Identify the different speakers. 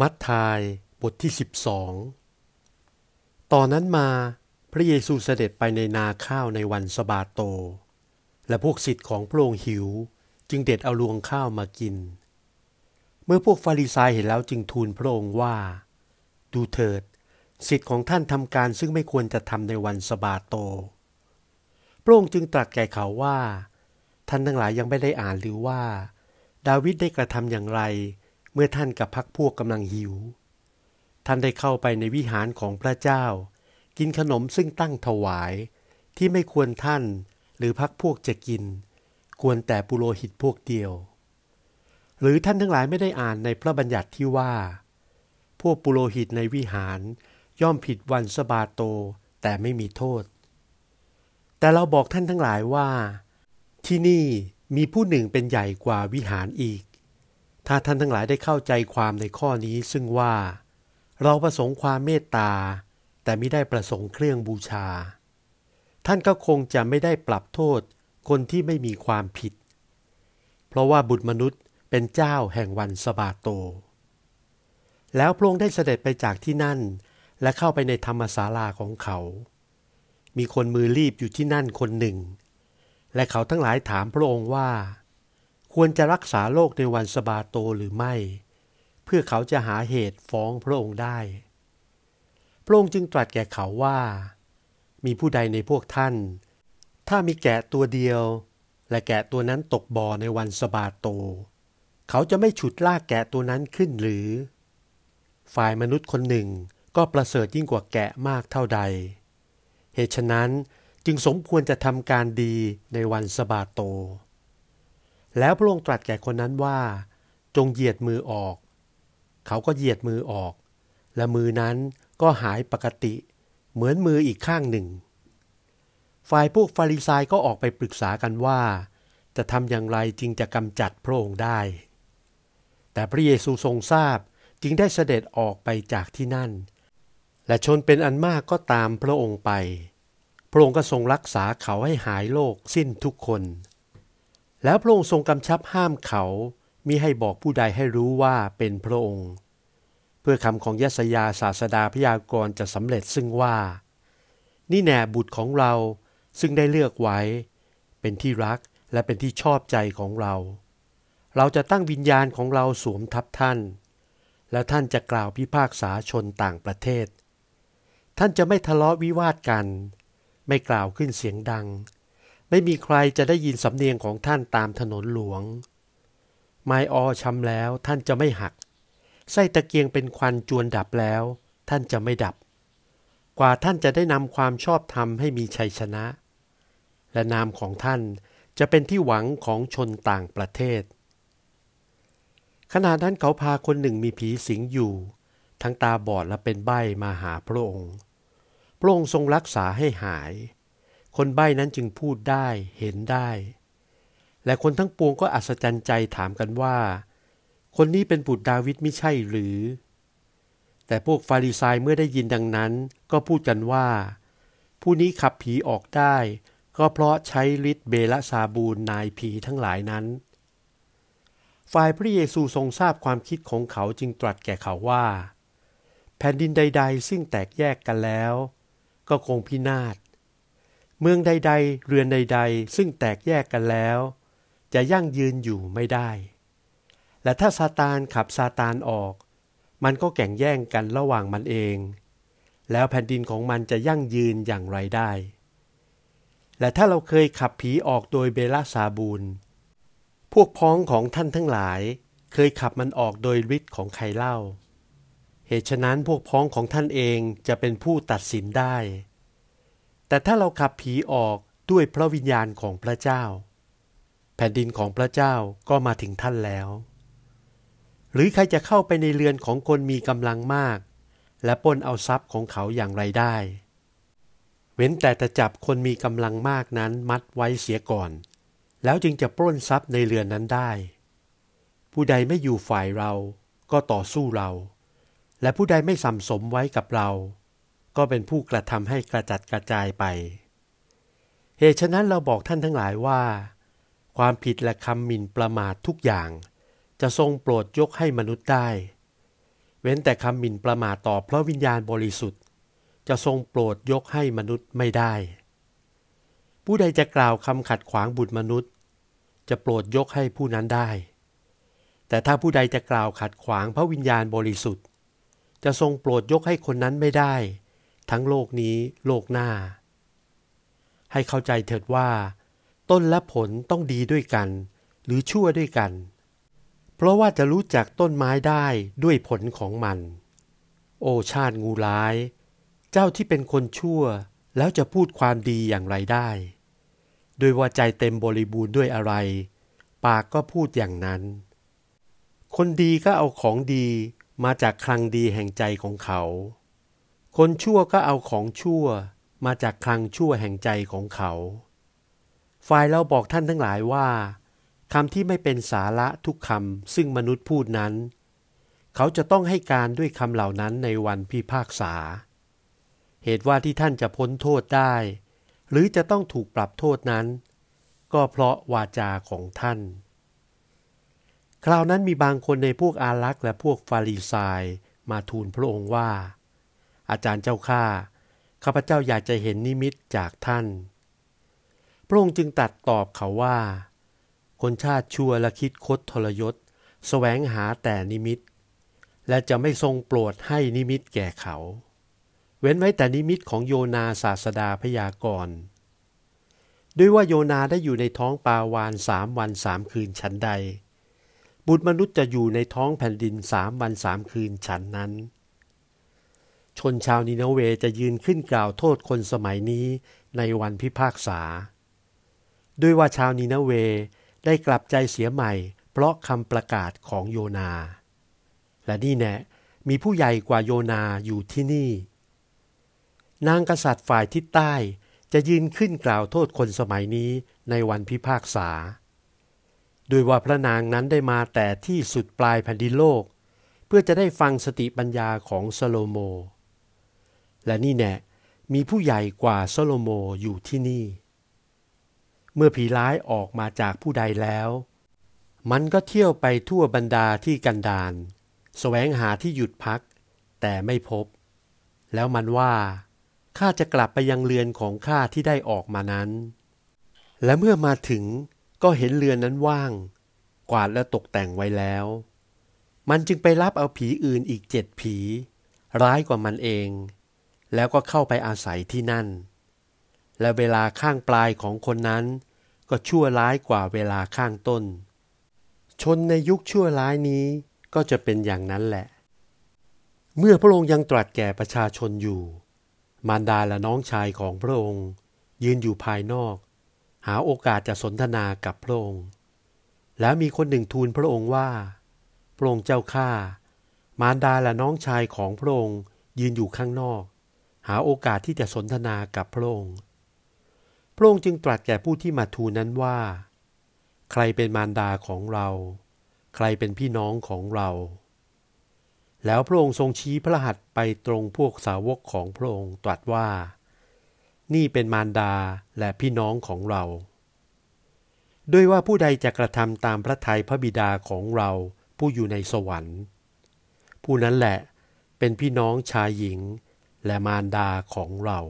Speaker 1: มัทธายบทที่ 12 ตอนนั้นมาพระเยซูเสด็จไปในนาข้าวในวันสบาโต และพวกสิทธิ์ของพระองค์หิวจึงเด็ดเอาลวงข้าวมากิน เมื่อพวกฟาริสายเห็นแล้วจึงทูลพระองค์ว่า ดูเถิด สิทธิ์ของท่านทำการซึ่งไม่ควรจะทำในวันสบาโต พระองค์จึงตรัสแก่เขาว่า ท่านทั้งหลายยังไม่ได้อ่านหรือว่า ดาวิดได้กระทำอย่างไร เมื่อท่านกับพักพวกกำลังหิว ท่านได้เข้าไปในวิหารของพระเจ้า กินขนมซึ่งตั้งถวายที่ไม่ควรท่านหรือพักพวกจะกิน ควรแต่ปุโรหิตพวกเดียว หรือท่านทั้งหลายไม่ได้อ่านในพระบัญญัติที่ว่า พวกปุโรหิตในวิหารย่อมผิดวันสบาโตแต่ไม่มีโทษ แต่เราบอกท่านทั้งหลายว่า ที่นี่มีผู้หนึ่งเป็นใหญ่กว่าวิหารอีก ถ้าท่านทั้งหลายได้เข้าใจความในข้อนี้ซึ่งว่า เราประสงค์ความเมตตา แต่ไม่ได้ประสงค์เครื่องบูชา ท่านก็คงจะไม่ได้ปรับโทษคนที่ไม่มีความผิด เพราะว่าบุตรมนุษย์เป็นเจ้าแห่งวันสบาโต แล้วพระองค์ได้เสด็จไปจากที่นั่น และเข้าไปในธรรมศาลาของเขา มีคนมือรีบอยู่ที่นั่นคนหนึ่ง และเขาทั้งหลายถามพระองค์ว่า ควรจะรักษาโรคในวันสบาโตหรือไม่ เพื่อเขาจะหาเหตุฟ้องพระองค์ได้ พระองค์จึงตรัสแก่เขาว่า มีผู้ใดในพวกท่าน ถ้ามีแกะตัวเดียว และแกะตัวนั้นตกบ่อในวันสบาโต เขาจะไม่ฉุดลากแกะตัวนั้นขึ้นหรือ ฝ่ายมนุษย์คนหนึ่งก็ประเสริฐยิ่งกว่าแกะมากเท่าใด เหตุฉะนั้นจึงสมควรจะทำการดีในวันสบาโต แล้วพระองค์ตรัสแก่คนนั้นว่า จงเหยียดมือออก เขาก็เหยียดมือออก และมือนั้นก็หายปกติ เหมือนมืออีกข้างหนึ่ง ฝ่ายพวกฟาริสายก็ออกไปปรึกษากันว่า จะทำอย่างไรจึงจะกำจัดพระองค์ได้ แต่พระเยซูทรงทราบจึงได้เสด็จออกไปจากที่นั่น และชนเป็นอันมากก็ตามพระองค์ไป พระองค์ก็ทรงรักษาเขาให้หายโรคสิ้นทุกคน แล้วพระองค์ทรงกำชับห้ามเขามิให้บอกผู้ใดให้รู้ว่าเป็นพระองค์ เพื่อคำของยัสยาศาสดาพยากรณ์จะสำเร็จซึ่งว่า นี่แน่บุตรของเราซึ่งได้เลือกไว้ เป็นที่รักและเป็นที่ชอบใจของเรา เราจะตั้งวิญญาณของเราสวมทับท่าน แล้วท่านจะกล่าวพิพากษาชนต่างประเทศ ท่านจะไม่ทะเลาะวิวาทกัน ไม่กล่าวขึ้นเสียงดัง ไม่มีใครจะได้ยินสำเนียงของท่านตามถนนหลวง ไม้ออชำแล้วท่านจะไม่หัก ไส้ตะเกียงเป็นควันจวนดับแล้ว ท่านจะไม่ดับ กว่าท่านจะได้นำความชอบธรรมให้มีชัยชนะ และนามของท่านจะเป็นที่หวังของชนต่างประเทศ ขณะนั้นเขาพาคนหนึ่งมีผีสิงอยู่ ทั้งตาบอดและเป็นใบ้มาหาพระองค์ พระองค์ทรงรักษาให้หาย คนใบ้นั้นจึงพูดได้เห็นได้ และคนทั้งปวงก็อัศจรรย์ใจถามกันว่า คนนี้เป็นบุตรดาวิดไม่ใช่หรือ แต่พวกฟาริสายเมื่อได้ยินดังนั้น ก็พูดกันว่า ผู้นี้ขับผีออกได้ ก็เพราะใช้ฤทธิ์เบลซาบูนนายผีทั้งหลายนั้น ฝ่ายพระเยซูทรงทราบความคิดของเขาจึงตรัสแก่เขาว่า แผ่นดินใด ๆ ซึ่งแตกแยกกันแล้ว ก็คงพินาศ เมืองใด ๆ เรือนใด ๆ ซึ่งแตกแยกกันแล้ว จะยั่งยืนอยู่ไม่ได้ และถ้าซาตานขับซาตานออก มันก็แข่งแย่งกันระหว่างมันเอง แล้วแผ่นดินของมันจะยั่งยืนอย่างไรได้ และถ้าเราเคยขับผีออกโดยเบลาซาบูนพวกพ้องของท่านทั้งหลาย เคยขับมันออกโดยฤทธิ์ของใครเล่า เหตุฉะนั้นพวกพ้องของท่านเองจะเป็นผู้ตัดสินได้ แต่ถ้าเราขับผีออกด้วยพระวิญญาณของพระเจ้า แผ่นดินของพระเจ้าก็มาถึงท่านแล้ว หรือใครจะเข้าไปในเรือนของคนมีกำลังมาก และปล้นเอาทรัพย์ของเขาอย่างไรได้ เว้นแต่จะจับคนมีกำลังมากนั้นมัดไว้เสียก่อน แล้วจึงจะปล้นทรัพย์ในเรือนนั้นได้ ผู้ใดไม่อยู่ฝ่ายเราก็ต่อสู้เรา และผู้ใดไม่สัมสมไว้กับเรา ก็เป็นผู้กระทำให้กระจัดกระจายไป เหตุฉะนั้นเราบอกท่านทั้งหลายว่า ความผิดและคำหมิ่นประมาททุกอย่าง จะทรงโปรดยกให้มนุษย์ได้เเว้นแต่คำหมิ่นประมาทต่อพระวิญญาณบริสุทธิ์ จะทรงโปรดยกให้มนุษย์ไม่ได้ ผู้ใดจะกล่าวคำขัดขวางบุตรมนุษย์ จะโปรดยกให้ผู้นั้นได้ แต่ถ้าผู้ใดจะกล่าวขัดขวางพระวิญญาณบริสุทธิ์จะทรงโปรดยกให้คนนั้นไม่ได้ ทั้งโลกนี้โลกหน้า ให้เข้าใจเถิดว่า ต้นและผลต้องดีด้วยกัน หรือชั่วด้วยกัน เพราะว่าจะรู้จักต้นไม้ได้ด้วยผลของมัน โอชาติงูร้าย เจ้าที่เป็นคนชั่วแล้วจะพูดความดีอย่างไรได้ โดยว่าใจเต็มบริบูรณ์ด้วยอะไร ปากก็พูดอย่างนั้น คนดีก็เอาของดีมาจากคลังดีแห่งใจของเขา คนชั่วก็เอาของชั่วมาจากคลังชั่วแห่งใจของเขา ฝ่ายเราบอกท่านทั้งหลายว่าคำที่ไม่เป็นสาระทุกคำซึ่งมนุษย์พูดนั้น เขาจะต้องให้การด้วยคำเหล่านั้นในวันพิพากษา เหตุว่าที่ท่านจะพ้นโทษได้ หรือจะต้องถูกปรับโทษนั้น ก็เพราะวาจาของท่าน คราวนั้นมีบางคนในพวกอาลักษณ์และพวกฟาริซายมาทูลพระองค์ว่า อาจารย์เจ้าข้าข้าพเจ้าอยากจะเห็นนิมิตจากท่าน พระองค์จึงตรัสตอบเขาว่า คนชาติชั่วและคิดคดทรยศแสวงหาแต่นิมิต และจะไม่ทรงโปรดให้นิมิตแก่เขา เว้นไว้แต่นิมิตของโยนาศาสดาพยากรณ์ด้วยว่าโยนาได้อยู่ในท้องปาวานสามวันสามคืนฉันใด บุตรมนุษย์จะอยู่ในท้องแผ่นดินสามวันสามคืนฉันนั้น ชนชาวนินเวจะยืนขึ้นกล่าวโทษคนสมัยนี้ในวันพิพากษา ด้วยว่าชาวนินเวได้กลับใจเสียใหม่ เพราะคำประกาศของโยนา และนี่แน่มีผู้ใหญ่กว่าโยนาอยู่ที่นี่ นางกษัตริย์ฝ่ายทิศใต้จะยืนขึ้นกล่าวโทษคนสมัยนี้ในวันพิพากษาโดยว่าพระนางนั้นได้มาแต่ที่สุดปลายแผ่นดินโลก เพื่อจะได้ฟังสติปัญญาของซะโลโม และนี่แน่มีผู้ใหญ่กว่าซะโลโมอยู่ที่นี่ เมื่อผีร้ายออกมาจากผู้ใดแล้ว มันก็เที่ยวไปทั่วบรรดาที่กันดานแสวงหาที่หยุดพัก แต่ไม่พบ แล้วมันว่าข้าจะกลับไปยังเรือนของข้าที่ได้ออกมานั้น และเมื่อมาถึงก็เห็นเรือนนั้นว่าง กวาดและตกแต่งไว้แล้ว มันจึงไปรับเอาผีอื่นอีกเจ็ดผี ร้ายกว่ามันเอง แล้วก็เข้าไปอาศัยที่นั่น และเวลาข้างปลายของคนนั้น ก็ชั่วร้ายกว่าเวลาข้างต้น ชนในยุคชั่วร้ายนี้ก็จะเป็นอย่างนั้นแหละ เมื่อพระองค์ยังตรัสแก่ประชาชนอยู่ มารดาและน้องชายของพระองค์ ยืนอยู่ภายนอก หาโอกาสจะสนทนากับพระองค์ แล้วมีคนหนึ่งทูลพระองค์ว่า พระองค์เจ้าข้ามารดาและน้องชายของพระองค์ยืนอยู่ข้างนอก หาโอกาสที่จะสนทนากับพระองค์ พระองค์จึงตรัสแก่ผู้ที่มาทูลนั้นว่า ใครเป็นมารดาของเรา ใครเป็นพี่น้องของเรา แล้วพระองค์ทรงชี้พระหัตถ์ไปตรงพวกสาวกของพระองค์ตรัสว่า นี่เป็นมารดาและพี่น้องของเรา ด้วยว่าผู้ใดจะกระทำตามพระทัยพระบิดาของเราผู้อยู่ในสวรรค์ ผู้นั้นแหละเป็นพี่น้องชายหญิง และมารดาของเรา